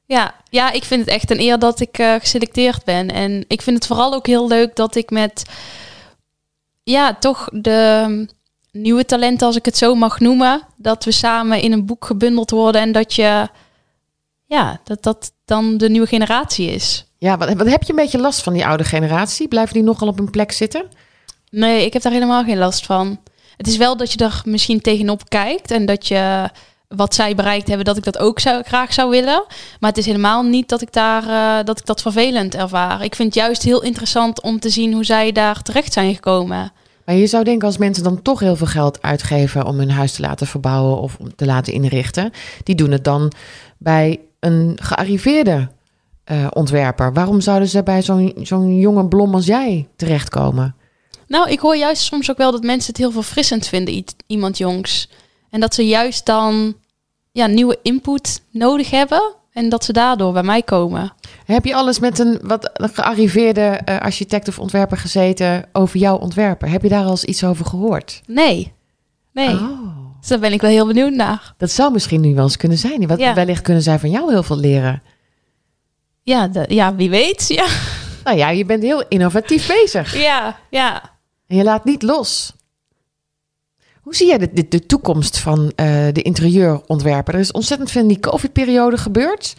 Ja, ja, ik vind het echt een eer dat ik uh, geselecteerd ben. En ik vind het vooral ook heel leuk dat ik met, ja, toch de nieuwe talenten, als ik het zo mag noemen, dat we samen in een boek gebundeld worden en dat je, ja, dat dat dan de nieuwe generatie is.
Ja, wat, wat heb je een beetje last van die oude generatie? Blijven die nogal op hun plek zitten?
Nee, ik heb daar helemaal geen last van. Het is wel dat je er misschien tegenop kijkt en dat je wat zij bereikt hebben, dat ik dat ook zou, graag zou willen. Maar het is helemaal niet dat ik, daar, uh, dat ik dat vervelend ervaar. Ik vind het juist heel interessant om te zien hoe zij daar terecht zijn gekomen.
Maar je zou denken als mensen dan toch heel veel geld uitgeven om hun huis te laten verbouwen of om te laten inrichten, die doen het dan bij een gearriveerde uh, ontwerper. Waarom zouden ze bij zo'n zo'n jonge blom als jij terechtkomen?
Nou, ik hoor juist soms ook wel dat mensen het heel verfrissend vinden, iemand jongs. En dat ze juist dan ja, nieuwe input nodig hebben. En dat ze daardoor bij mij komen.
Heb je alles met een wat gearriveerde uh, architect of ontwerper gezeten over jouw ontwerpen? Heb je daar al eens iets over gehoord?
Nee. Nee. Oh. Dus daar ben ik wel heel benieuwd naar.
Dat zou misschien nu wel eens kunnen zijn. Wat, ja. Wellicht kunnen zij van jou heel veel leren.
Ja, de, ja wie weet. Ja.
Nou ja, je bent heel innovatief bezig.
Ja, ja.
En je laat niet los. Hoe zie jij de, de, de toekomst van uh, de interieurontwerper? Er is ontzettend veel in die COVID-periode gebeurd.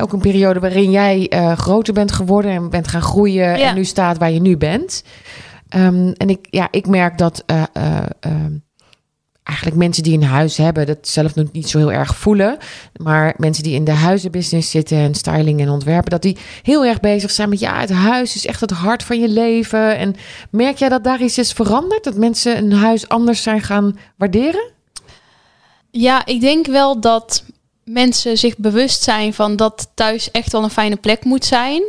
Ook een periode waarin jij uh, groter bent geworden en bent gaan groeien en nu staat waar je nu bent. Um, en ik, ja, ik merk dat uh, eigenlijk mensen die een huis hebben, dat zelf nog niet zo heel erg voelen. Maar mensen die in de huizenbusiness zitten en styling en ontwerpen, dat die heel erg bezig zijn met ja, het huis is echt het hart van je leven. En merk jij dat daar iets is veranderd? Dat mensen een huis anders zijn gaan waarderen?
Ja, ik denk wel dat mensen zich bewust zijn van dat thuis echt wel een fijne plek moet zijn.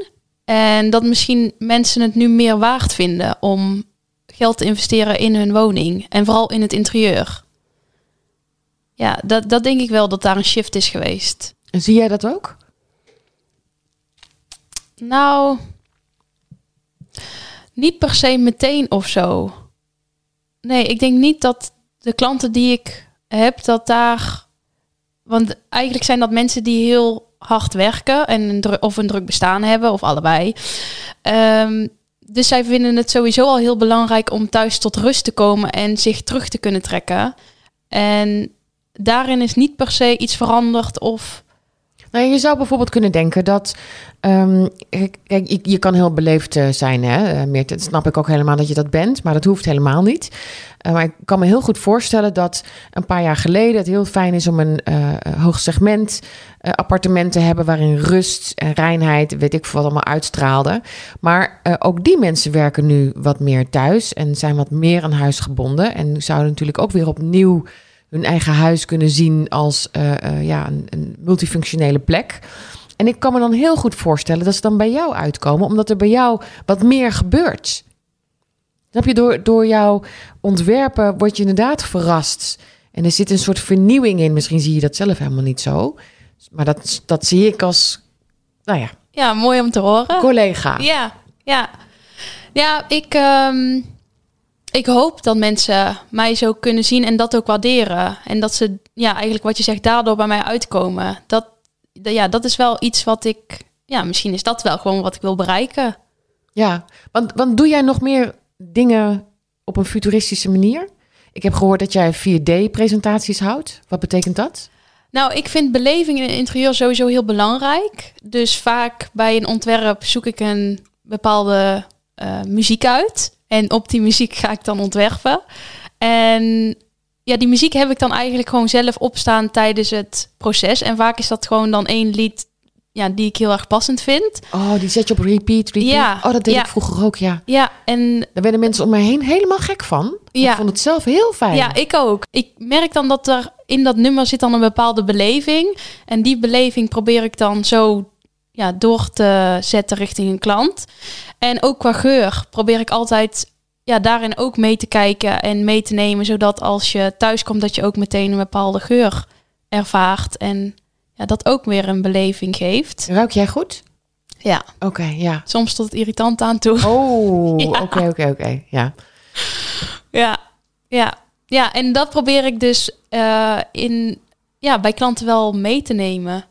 En dat misschien mensen het nu meer waard vinden om geld te investeren in hun woning. En vooral in het interieur. Ja, dat, dat denk ik wel dat daar een shift is geweest.
En zie jij dat ook?
Nou, niet per se meteen of zo. Nee, ik denk niet dat de klanten die ik heb, dat daar. Want eigenlijk zijn dat mensen die heel hard werken en een of een druk bestaan hebben, of allebei. Um, dus zij vinden het sowieso al heel belangrijk om thuis tot rust te komen en zich terug te kunnen trekken. En daarin is niet per se iets veranderd of.
Nou, je zou bijvoorbeeld kunnen denken dat. Um, kijk, je, kan heel beleefd eh, zijn, hè? Uh, Meert, snap ik ook helemaal dat je dat bent, maar dat hoeft helemaal niet. Uh, maar ik kan me heel goed voorstellen dat een paar jaar geleden het heel fijn is om een hoog segment appartement te hebben waarin rust en reinheid, weet ik veel allemaal uitstraalde. Maar ook die mensen werken nu wat meer thuis en zijn wat meer aan huis gebonden en zouden natuurlijk ook weer opnieuw hun eigen huis kunnen zien als uh, uh, ja, een, een, multifunctionele plek. En ik kan me dan heel goed voorstellen dat ze dan bij jou uitkomen, omdat er bij jou wat meer gebeurt. Snap je, door, door jouw ontwerpen word je inderdaad verrast. En er zit een soort vernieuwing in. Misschien zie je dat zelf helemaal niet zo. Maar dat, dat zie ik als, nou ja.
Ja, mooi om te horen.
Collega.
Ja, ja. Ja, ik... Um ik hoop dat mensen mij zo kunnen zien en dat ook waarderen. En dat ze, ja, eigenlijk wat je zegt, daardoor bij mij uitkomen. Dat, ja, dat is wel iets wat ik, ja, misschien is dat wel gewoon wat ik wil bereiken.
Ja, want, want doe jij nog meer dingen op een futuristische manier? Ik heb gehoord dat jij 4D-presentaties houdt. Wat betekent dat?
Nou, ik vind beleving in het interieur sowieso heel belangrijk. Dus vaak bij een ontwerp zoek ik een bepaalde uh, muziek uit. En op die muziek ga ik dan ontwerpen. En ja, die muziek heb ik dan eigenlijk gewoon zelf opstaan tijdens het proces. En vaak is dat gewoon dan één lied ja, die ik heel erg passend vind.
Oh, die zet je op repeat, repeat. Ja, oh, dat deed ik vroeger ook, ja.
Ja, en...
Daar werden mensen om me heen helemaal gek van. Ja. Ik vond het zelf heel fijn.
Ja, ik ook. Ik merk dan dat er in dat nummer zit dan een bepaalde beleving. En die beleving probeer ik dan zo ja, door te zetten richting een klant. En ook qua geur probeer ik altijd ja, daarin ook mee te kijken en mee te nemen, zodat als je thuis komt, dat je ook meteen een bepaalde geur ervaart en ja, dat ook weer een beleving geeft.
Ruik jij goed?
Ja.
Oké, ja.
Soms tot het irritant aan toe.
Oh, oké, oké, oké, ja.
Ja, ja, ja. En dat probeer ik dus uh, in, ja, bij klanten wel mee te nemen.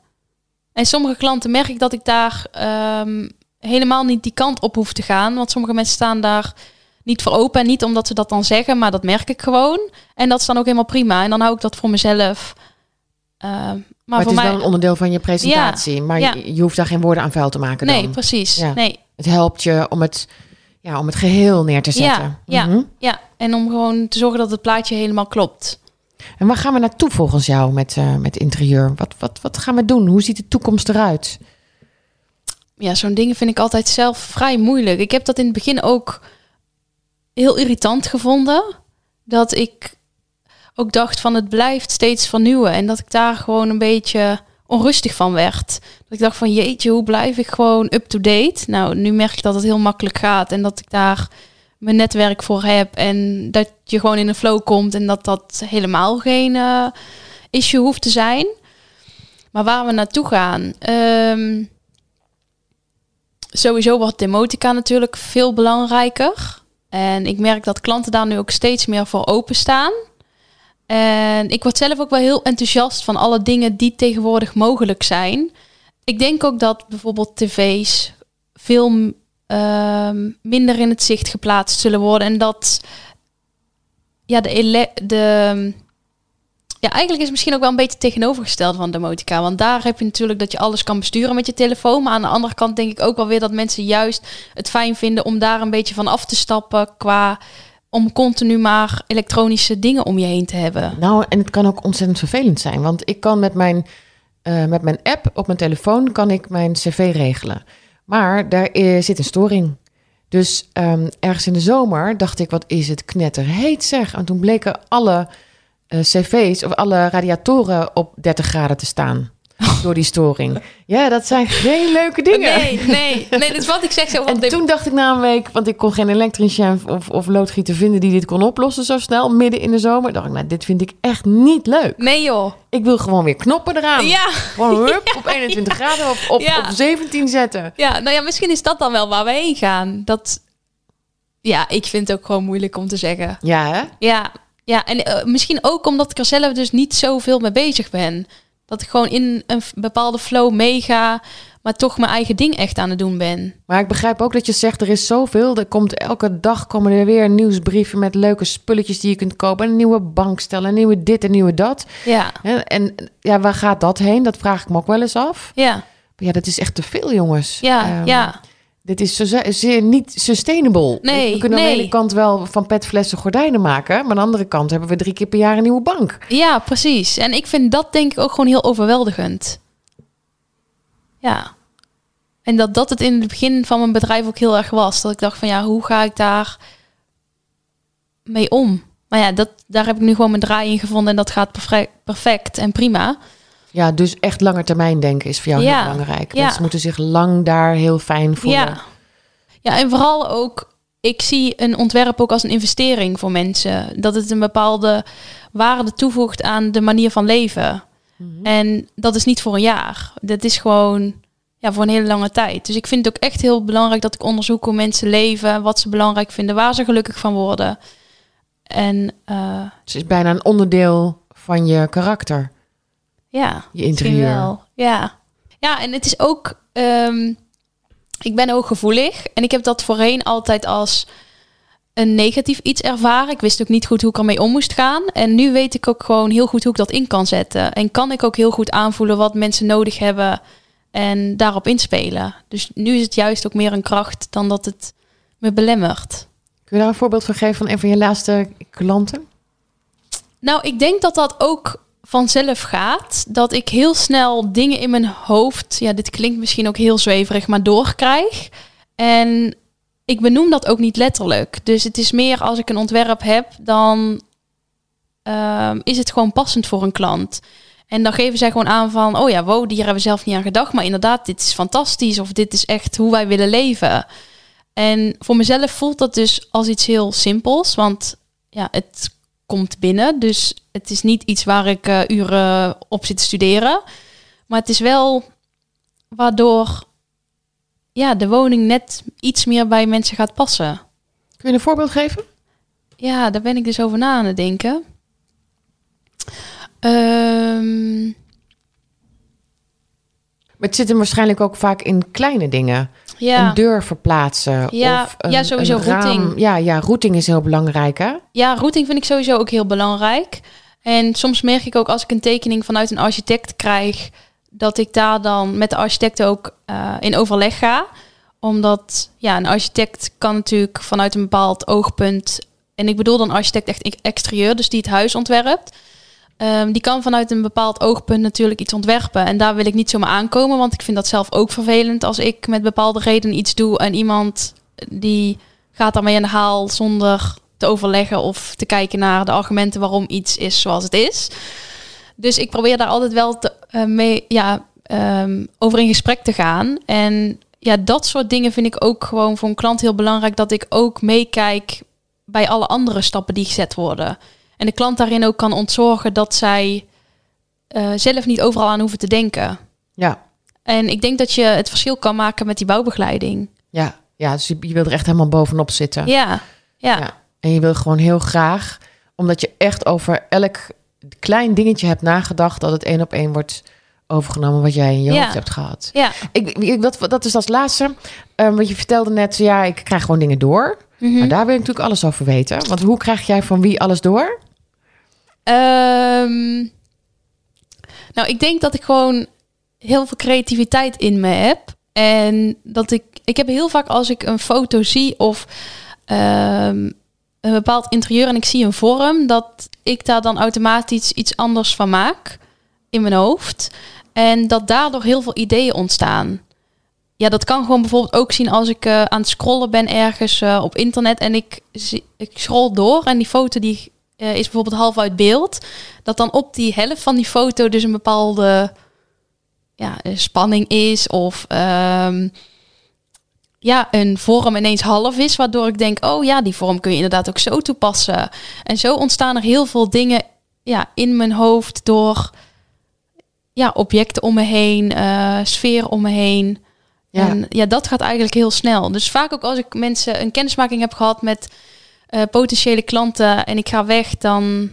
En sommige klanten merk ik dat ik daar ehm, helemaal niet die kant op hoef te gaan. Want sommige mensen staan daar niet voor open. En niet omdat ze dat dan zeggen, maar dat merk ik gewoon. En dat is dan ook helemaal prima. En dan hou ik dat voor mezelf. Uh, maar,
maar het is
mij...
wel een onderdeel van je presentatie. maar
ja.
je, je hoeft daar geen woorden aan vuil te maken
Nee,
dan.
precies.
Ja.
Nee.
Het helpt je om het, ja, om het geheel neer te zetten.
Ja, ja,
Mhm.
ja. En om gewoon te zorgen dat het plaatje helemaal klopt.
En waar gaan we naartoe volgens jou met, eh, met interieur? Wat, wat, wat gaan we doen? Hoe ziet de toekomst eruit?
Ja, zo'n dingen vind ik altijd zelf vrij moeilijk. Ik heb dat in het begin ook heel irritant gevonden. Dat ik ook dacht van het blijft steeds vernieuwen. En dat ik daar gewoon een beetje onrustig van werd. Dat ik dacht van jeetje, hoe blijf ik gewoon up-to-date? Nou, nu merk ik dat het heel makkelijk gaat. En dat ik daar mijn netwerk voor heb. En dat je gewoon in een flow komt. En dat dat helemaal geen eh, issue hoeft te zijn. Maar waar we naartoe gaan... ehm, sowieso wordt demotica natuurlijk veel belangrijker. En ik merk dat klanten daar nu ook steeds meer voor openstaan. En ik word zelf ook wel heel enthousiast van alle dingen die tegenwoordig mogelijk zijn. Ik denk ook dat bijvoorbeeld tv's veel ehm, minder in het zicht geplaatst zullen worden. En dat ja, de, de ja, eigenlijk is misschien ook wel een beetje tegenovergesteld van demotica. Want daar heb je natuurlijk dat je alles kan besturen met je telefoon. Maar aan de andere kant denk ik ook wel weer dat mensen juist het fijn vinden om daar een beetje van af te stappen. Qua om continu maar elektronische dingen om je heen te hebben.
Nou, en het kan ook ontzettend vervelend zijn. Want ik kan met mijn, eh, met mijn app op mijn telefoon kan ik mijn cv regelen. Maar daar eh, zit een storing. Dus ehm, ergens in de zomer dacht ik, wat is het knetterheet zeg. En toen bleken alle eh, cv's of alle radiatoren op 30 graden te staan. Door die storing. Ja, dat zijn geen leuke dingen.
Nee, nee, nee, dat is wat ik zeg zo
En toen dacht ik na een week, want ik kon geen elektricien of, of loodgieter vinden die dit kon oplossen zo snel, midden in de zomer. dacht ik, nou, dit vind ik echt niet leuk.
Nee joh.
Ik wil gewoon weer knoppen eraan.
Ja.
Gewoon hup, op 21 graden, op, op,
Ja.
op 17 zetten.
Ja, nou ja, misschien is dat dan wel waar we heen gaan. Dat, ja, ik vind het ook gewoon moeilijk om te zeggen.
Ja, hè?
Ja, ja en eh, misschien ook omdat ik er zelf dus niet zoveel mee bezig ben. Dat ik gewoon in een bepaalde flow meega, maar toch mijn eigen ding echt aan het doen ben.
Maar ik begrijp ook dat je zegt, er is zoveel. Er komt elke dag komen er weer nieuwsbrieven met leuke spulletjes die je kunt kopen. Een nieuwe bankstel, een nieuwe dit, een nieuwe dat.
Ja,
Hè, En ja, waar gaat dat heen? Dat vraag ik me ook wel eens af.
ja,
Maar ja, dat is echt te veel, jongens.
ja,
Ehm,
ja.
Dit is zeer niet sustainable.
Nee,
we kunnen aan de ene kant wel van petflessen gordijnen maken, maar aan de andere kant hebben we drie keer per jaar een nieuwe bank.
Ja, precies. En ik vind dat denk ik ook gewoon heel overweldigend. Ja. En dat dat het in het begin van mijn bedrijf ook heel erg was. Dat ik dacht van ja, hoe ga ik daar mee om? Maar ja, dat, daar heb ik nu gewoon mijn draai in gevonden en dat gaat perfect en prima.
Ja, dus echt langer termijn denken is voor jou
Ja,
heel belangrijk.
ja.
Mensen moeten zich lang daar heel fijn voelen.
Ja. ja, en vooral ook, ik zie een ontwerp ook als een investering voor mensen. Dat het een bepaalde waarde toevoegt aan de manier van leven.
Mhm.
En dat is niet voor een jaar. Dat is gewoon ja, voor een hele lange tijd. Dus ik vind het ook echt heel belangrijk dat ik onderzoek hoe mensen leven, wat ze belangrijk vinden, waar ze gelukkig van worden. En eh,
Het is bijna een onderdeel van je karakter,
ja,
je interieur.
wel. Ja. ja, en het is ook, ehm, ik ben ook gevoelig en ik heb dat voorheen altijd als een negatief iets ervaren. Ik wist ook niet goed hoe ik ermee om moest gaan. En nu weet ik ook gewoon heel goed hoe ik dat in kan zetten. En kan ik ook heel goed aanvoelen wat mensen nodig hebben en daarop inspelen. Dus nu is het juist ook meer een kracht dan dat het me belemmert.
Kun je daar een voorbeeld van geven van een van je laatste klanten?
Nou, ik denk dat dat ook vanzelf gaat. Dat ik heel snel dingen in mijn hoofd, ja, dit klinkt misschien ook heel zweverig, maar doorkrijg. En ik benoem dat ook niet letterlijk. Dus het is meer als ik een ontwerp heb, dan ehm, is het gewoon passend voor een klant. En dan geven zij gewoon aan van, oh ja, wow, hier hebben we zelf niet aan gedacht. Maar inderdaad, dit is fantastisch. Of dit is echt hoe wij willen leven. En voor mezelf voelt dat dus als iets heel simpels. Want ja, het komt binnen. Dus het is niet iets waar ik eh, uren op zit te studeren. Maar het is wel waardoor ja, de woning net iets meer bij mensen gaat passen.
Kun je een voorbeeld geven?
Ja, daar ben ik dus over na aan het denken. Ehm,
het zit hem waarschijnlijk ook vaak in kleine dingen.
Ja.
Een deur verplaatsen.
Ja,
of een,
ja, sowieso
een
routing.
Ja, ja, routing is heel belangrijk, hè?
Ja, routing vind ik sowieso ook heel belangrijk. En soms merk ik ook als ik een tekening vanuit een architect krijg, dat ik daar dan met de architect ook eh, in overleg ga. Omdat ja, een architect kan natuurlijk vanuit een bepaald oogpunt, en ik bedoel dan architect echt exterieur, dus die het huis ontwerpt. Ehm, die kan vanuit een bepaald oogpunt natuurlijk iets ontwerpen. En daar wil ik niet zomaar aankomen, want ik vind dat zelf ook vervelend als ik met bepaalde redenen iets doe en iemand die gaat daarmee aan de haal zonder te overleggen of te kijken naar de argumenten waarom iets is zoals het is. Dus ik probeer daar altijd wel te, eh, mee, ja, ehm, over in gesprek te gaan. En ja, dat soort dingen vind ik ook gewoon voor een klant heel belangrijk. Dat ik ook meekijk bij alle andere stappen die gezet worden. En de klant daarin ook kan ontzorgen dat zij eh, zelf niet overal aan hoeven te denken.
Ja,
En ik denk dat je het verschil kan maken met die bouwbegeleiding.
ja, ja. Dus je, je wil er echt helemaal bovenop zitten.
Ja, ja.
Ja. En je wil gewoon heel graag, omdat je echt over elk klein dingetje hebt nagedacht, dat het één op één wordt overgenomen wat jij in je
Ja.
hoofd hebt gehad.
ja.
Ik, ik, dat, dat is als laatste. Um, want je vertelde net, ja, ik krijg gewoon dingen door.
Mhm.
Maar daar wil ik natuurlijk alles over weten. Want hoe krijg jij van wie alles door?
Ehm, nou, ik denk dat ik gewoon heel veel creativiteit in me heb. En dat ik, ik heb heel vaak als ik een foto zie of ehm, een bepaald interieur en ik zie een vorm, dat ik daar dan automatisch iets anders van maak in mijn hoofd. En dat daardoor heel veel ideeën ontstaan. Ja, dat kan gewoon bijvoorbeeld ook zien als ik eh, aan het scrollen ben ergens eh, op internet en ik, ik scroll door en die foto die eh, is bijvoorbeeld half uit beeld. Dat dan op die helft van die foto dus een bepaalde ja, spanning is of ehm, ja, een vorm ineens half is, waardoor ik denk, oh ja, die vorm kun je inderdaad ook zo toepassen. En zo ontstaan er heel veel dingen ja, in mijn hoofd door ja, objecten om me heen, eh, sfeer om me heen.
Ja.
En ja, dat gaat eigenlijk heel snel. Dus vaak ook als ik mensen een kennismaking heb gehad met eh, potentiële klanten en ik ga weg, dan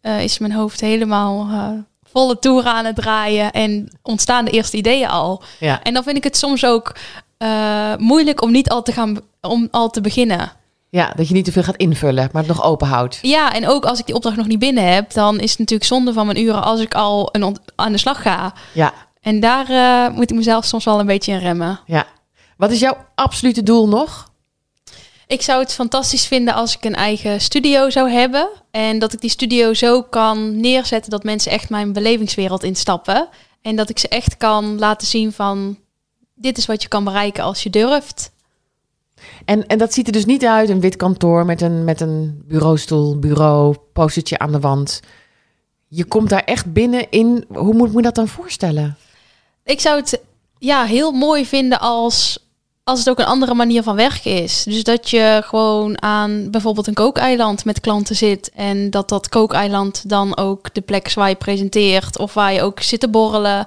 eh, is mijn hoofd helemaal eh, volle toeren aan het draaien en ontstaan de eerste ideeën al.
Ja.
En dan vind ik het soms ook moeilijk om niet al te gaan om al te beginnen.
ja, dat je niet te veel gaat invullen, maar het nog open houdt.
Ja, en ook als ik die opdracht nog niet binnen heb, dan is het natuurlijk zonde van mijn uren als ik al een aan de slag ga.
Ja,
En daar moet ik mezelf soms wel een beetje in remmen.
ja. Wat is jouw absolute doel nog?
Ik zou het fantastisch vinden als ik een eigen studio zou hebben. En dat ik die studio zo kan neerzetten dat mensen echt mijn belevingswereld instappen. En dat ik ze echt kan laten zien van... Dit is wat je kan bereiken als je durft.
En, en dat ziet er dus niet uit, een wit kantoor met een, met een bureaustoel, bureau, postertje aan de wand. Je komt daar echt binnen in, hoe moet ik me dat dan voorstellen?
Ik zou het ja, heel mooi vinden als, als het ook een andere manier van werken is. Dus dat je gewoon aan bijvoorbeeld een kookeiland met klanten zit. En dat dat kookeiland dan ook de plek is waar je presenteert. Of waar je ook zit te borrelen.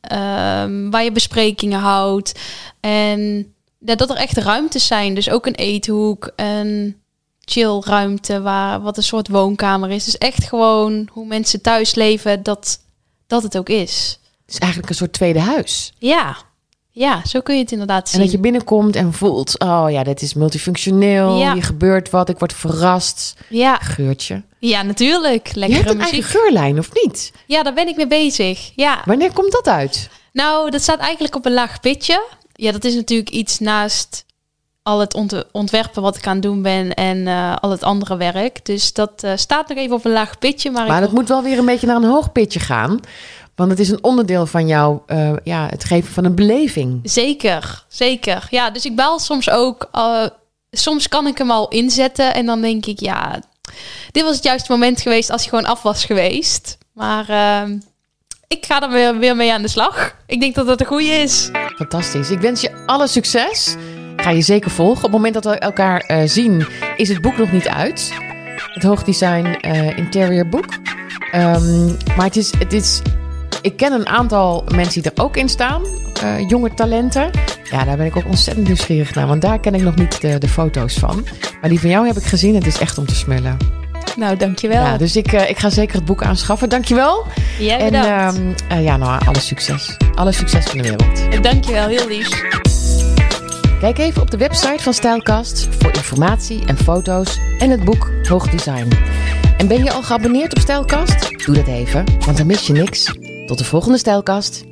ehm, waar je besprekingen houdt. En ja, dat er echt ruimtes zijn. Dus ook een eethoek, een chillruimte waar wat een soort woonkamer is. Dus echt gewoon hoe mensen thuis leven, dat, dat het ook is.
Het is eigenlijk een soort tweede huis.
Ja, ja, zo kun je het inderdaad zien.
En dat je binnenkomt en voelt, oh ja, dit is multifunctioneel,
Ja.
hier gebeurt wat, ik word verrast.
Ja,
Geurtje.
ja, natuurlijk.
Je
Lekkere
hebt een
muziek.
eigen geurlijn, of niet?
Ja, daar ben ik mee bezig. Ja,
Wanneer komt dat uit?
nou, dat staat eigenlijk op een laag pitje. Ja, dat is natuurlijk iets naast al het ont- ontwerpen wat ik aan het doen ben en eh, al het andere werk. Dus dat eh, staat nog even op een laag pitje. Maar,
Maar dat moet wel weer een beetje naar een hoog pitje gaan. Want het is een onderdeel van jou, eh, ja, het geven van een beleving.
Zeker, zeker. Ja, dus ik baal soms ook. eh, soms kan ik hem al inzetten en dan denk ik, ja, dit was het juiste moment geweest als hij gewoon af was geweest. Maar ehm, ik ga er weer, weer mee aan de slag. Ik denk dat dat een goede is.
Fantastisch. Ik wens je alle succes. Ga je zeker volgen. Op het moment dat we elkaar eh, zien, is het boek nog niet uit. Het Hoogdesign Interior boek. Ehm, maar het is, het is, ik ken een aantal mensen die er ook in staan. eh, jonge talenten. Ja, daar ben ik ook ontzettend nieuwsgierig naar. Want daar ken ik nog niet de, de foto's van. Maar die van jou heb ik gezien. Het is echt om te smullen.
Nou, dankjewel.
Ja, dus ik, uh, ik ga zeker het boek aanschaffen. Dankjewel.
Jij
en
bedankt.
uh, ja, nou, alle succes. Alle succes van de wereld.
Dankjewel, heel lief.
Kijk even op de website van Stijlkast voor informatie en foto's en het boek Hoog Design. En ben je al geabonneerd op Stijlkast? Doe dat even, want dan mis je niks. Tot de volgende Stijlkast.